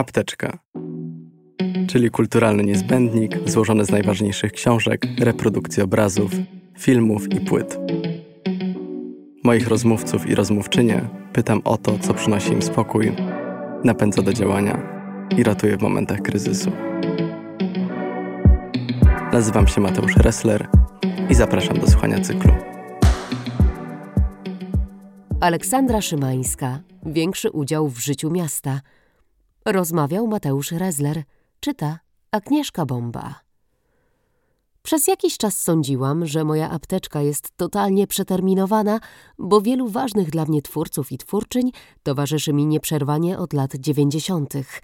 Apteczka, czyli kulturalny niezbędnik złożony z najważniejszych książek, reprodukcji obrazów, filmów i płyt. Moich rozmówców i rozmówczynie pytam o to, co przynosi im spokój, napędza do działania i ratuje w momentach kryzysu. Nazywam się Mateusz Ressler i zapraszam do słuchania cyklu. Aleksandra Szymańska. Większy udział w życiu miasta. Rozmawiał Mateusz Rezler. Czyta Agnieszka Bomba. Przez jakiś czas sądziłam, że moja apteczka jest totalnie przeterminowana, bo wielu ważnych dla mnie twórców i twórczyń towarzyszy mi nieprzerwanie od lat dziewięćdziesiątych.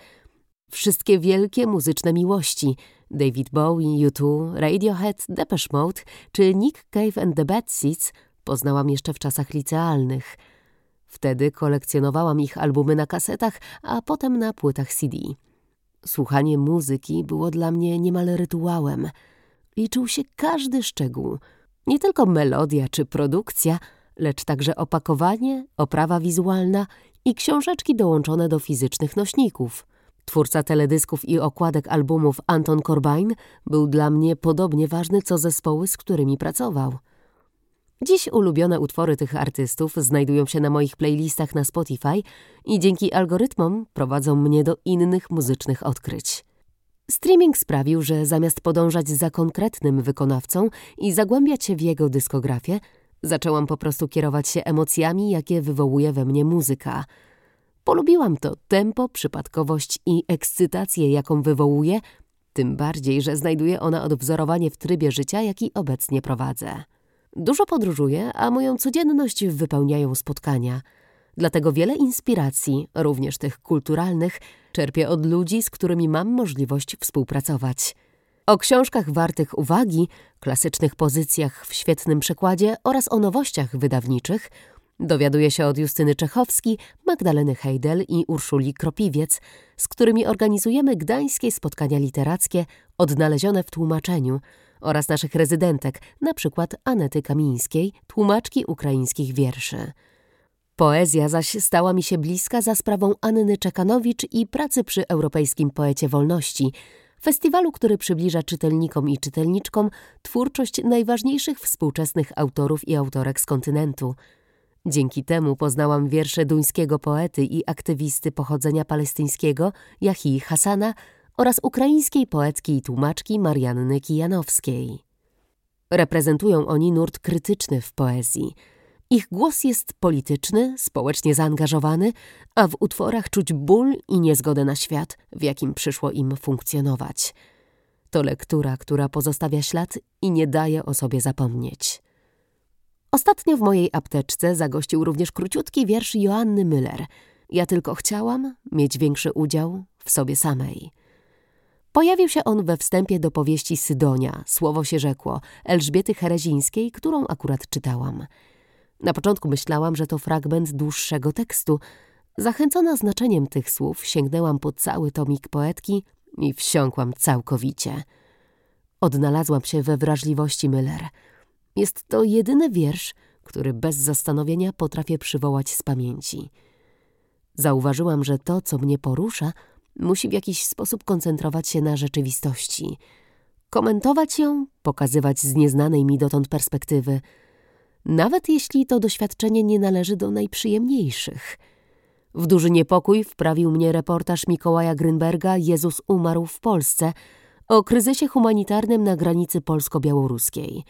Wszystkie wielkie muzyczne miłości David Bowie, U2, Radiohead, Depeche Mode czy Nick Cave and the Bad Seeds poznałam jeszcze w czasach licealnych. Wtedy kolekcjonowałam ich albumy na kasetach, a potem na płytach CD. Słuchanie muzyki było dla mnie niemal rytuałem. Liczył się każdy szczegół. Nie tylko melodia czy produkcja, lecz także opakowanie, oprawa wizualna i książeczki dołączone do fizycznych nośników. Twórca teledysków i okładek albumów Anton Corbijn był dla mnie podobnie ważny co zespoły, z którymi pracował. Dziś ulubione utwory tych artystów znajdują się na moich playlistach na Spotify i dzięki algorytmom prowadzą mnie do innych muzycznych odkryć. Streaming sprawił, że zamiast podążać za konkretnym wykonawcą i zagłębiać się w jego dyskografię, zaczęłam po prostu kierować się emocjami, jakie wywołuje we mnie muzyka. Polubiłam to tempo, przypadkowość i ekscytację, jaką wywołuje, tym bardziej, że znajduje ona odwzorowanie w trybie życia, jaki obecnie prowadzę. Dużo podróżuję, a moją codzienność wypełniają spotkania. Dlatego wiele inspiracji, również tych kulturalnych, czerpię od ludzi, z którymi mam możliwość współpracować. O książkach wartych uwagi, klasycznych pozycjach w świetnym przekładzie oraz o nowościach wydawniczych dowiaduję się od Justyny Czechowski, Magdaleny Hejdel i Urszuli Kropiwiec, z którymi organizujemy gdańskie spotkania literackie odnalezione w tłumaczeniu – oraz naszych rezydentek, na przykład Anety Kamińskiej, tłumaczki ukraińskich wierszy. Poezja zaś stała mi się bliska za sprawą Anny Czekanowicz i pracy przy Europejskim Poecie Wolności, festiwalu, który przybliża czytelnikom i czytelniczkom twórczość najważniejszych współczesnych autorów i autorek z kontynentu. Dzięki temu poznałam wiersze duńskiego poety i aktywisty pochodzenia palestyńskiego Yahii Hasana oraz ukraińskiej poetki i tłumaczki Marianny Kijanowskiej. Reprezentują oni nurt krytyczny w poezji. Ich głos jest polityczny, społecznie zaangażowany, a w utworach czuć ból i niezgodę na świat, w jakim przyszło im funkcjonować. To lektura, która pozostawia ślad i nie daje o sobie zapomnieć. Ostatnio w mojej apteczce zagościł również króciutki wiersz Joanny Müller. Ja tylko chciałam mieć większy udział w sobie samej. Pojawił się on we wstępie do powieści Sydonia, Słowo się rzekło, Elżbiety Herezińskiej, którą akurat czytałam. Na początku myślałam, że to fragment dłuższego tekstu. Zachęcona znaczeniem tych słów sięgnęłam po cały tomik poetki i wsiąkłam całkowicie. Odnalazłam się we wrażliwości Müller. Jest to jedyny wiersz, który bez zastanowienia potrafię przywołać z pamięci. Zauważyłam, że to, co mnie porusza – musi w jakiś sposób koncentrować się na rzeczywistości. Komentować ją, pokazywać z nieznanej mi dotąd perspektywy, nawet jeśli to doświadczenie nie należy do najprzyjemniejszych. W duży niepokój wprawił mnie reportaż Mikołaja Grynberga Jezus umarł w Polsce o kryzysie humanitarnym na granicy polsko-białoruskiej.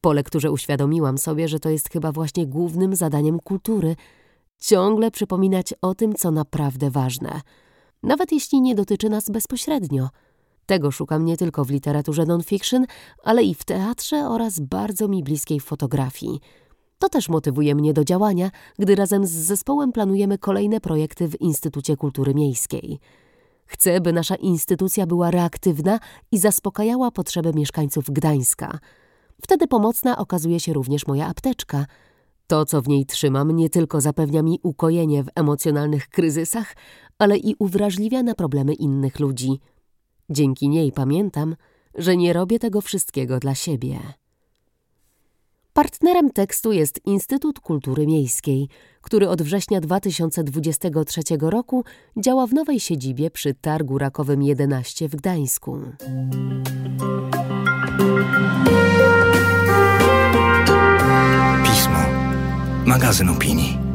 Po lekturze uświadomiłam sobie, że to jest chyba właśnie głównym zadaniem kultury – ciągle przypominać o tym, co naprawdę ważne – nawet jeśli nie dotyczy nas bezpośrednio. Tego szukam nie tylko w literaturze non-fiction, ale i w teatrze oraz bardzo mi bliskiej fotografii. To też motywuje mnie do działania, gdy razem z zespołem planujemy kolejne projekty w Instytucie Kultury Miejskiej. Chcę, by nasza instytucja była reaktywna i zaspokajała potrzeby mieszkańców Gdańska. Wtedy pomocna okazuje się również moja apteczka – to, co w niej trzymam, nie tylko zapewnia mi ukojenie w emocjonalnych kryzysach, ale i uwrażliwia na problemy innych ludzi. Dzięki niej pamiętam, że nie robię tego wszystkiego dla siebie. Partnerem tekstu jest Instytut Kultury Miejskiej, który od września 2023 roku działa w nowej siedzibie przy Targu Rakowym 11 w Gdańsku. Magazyn opinii.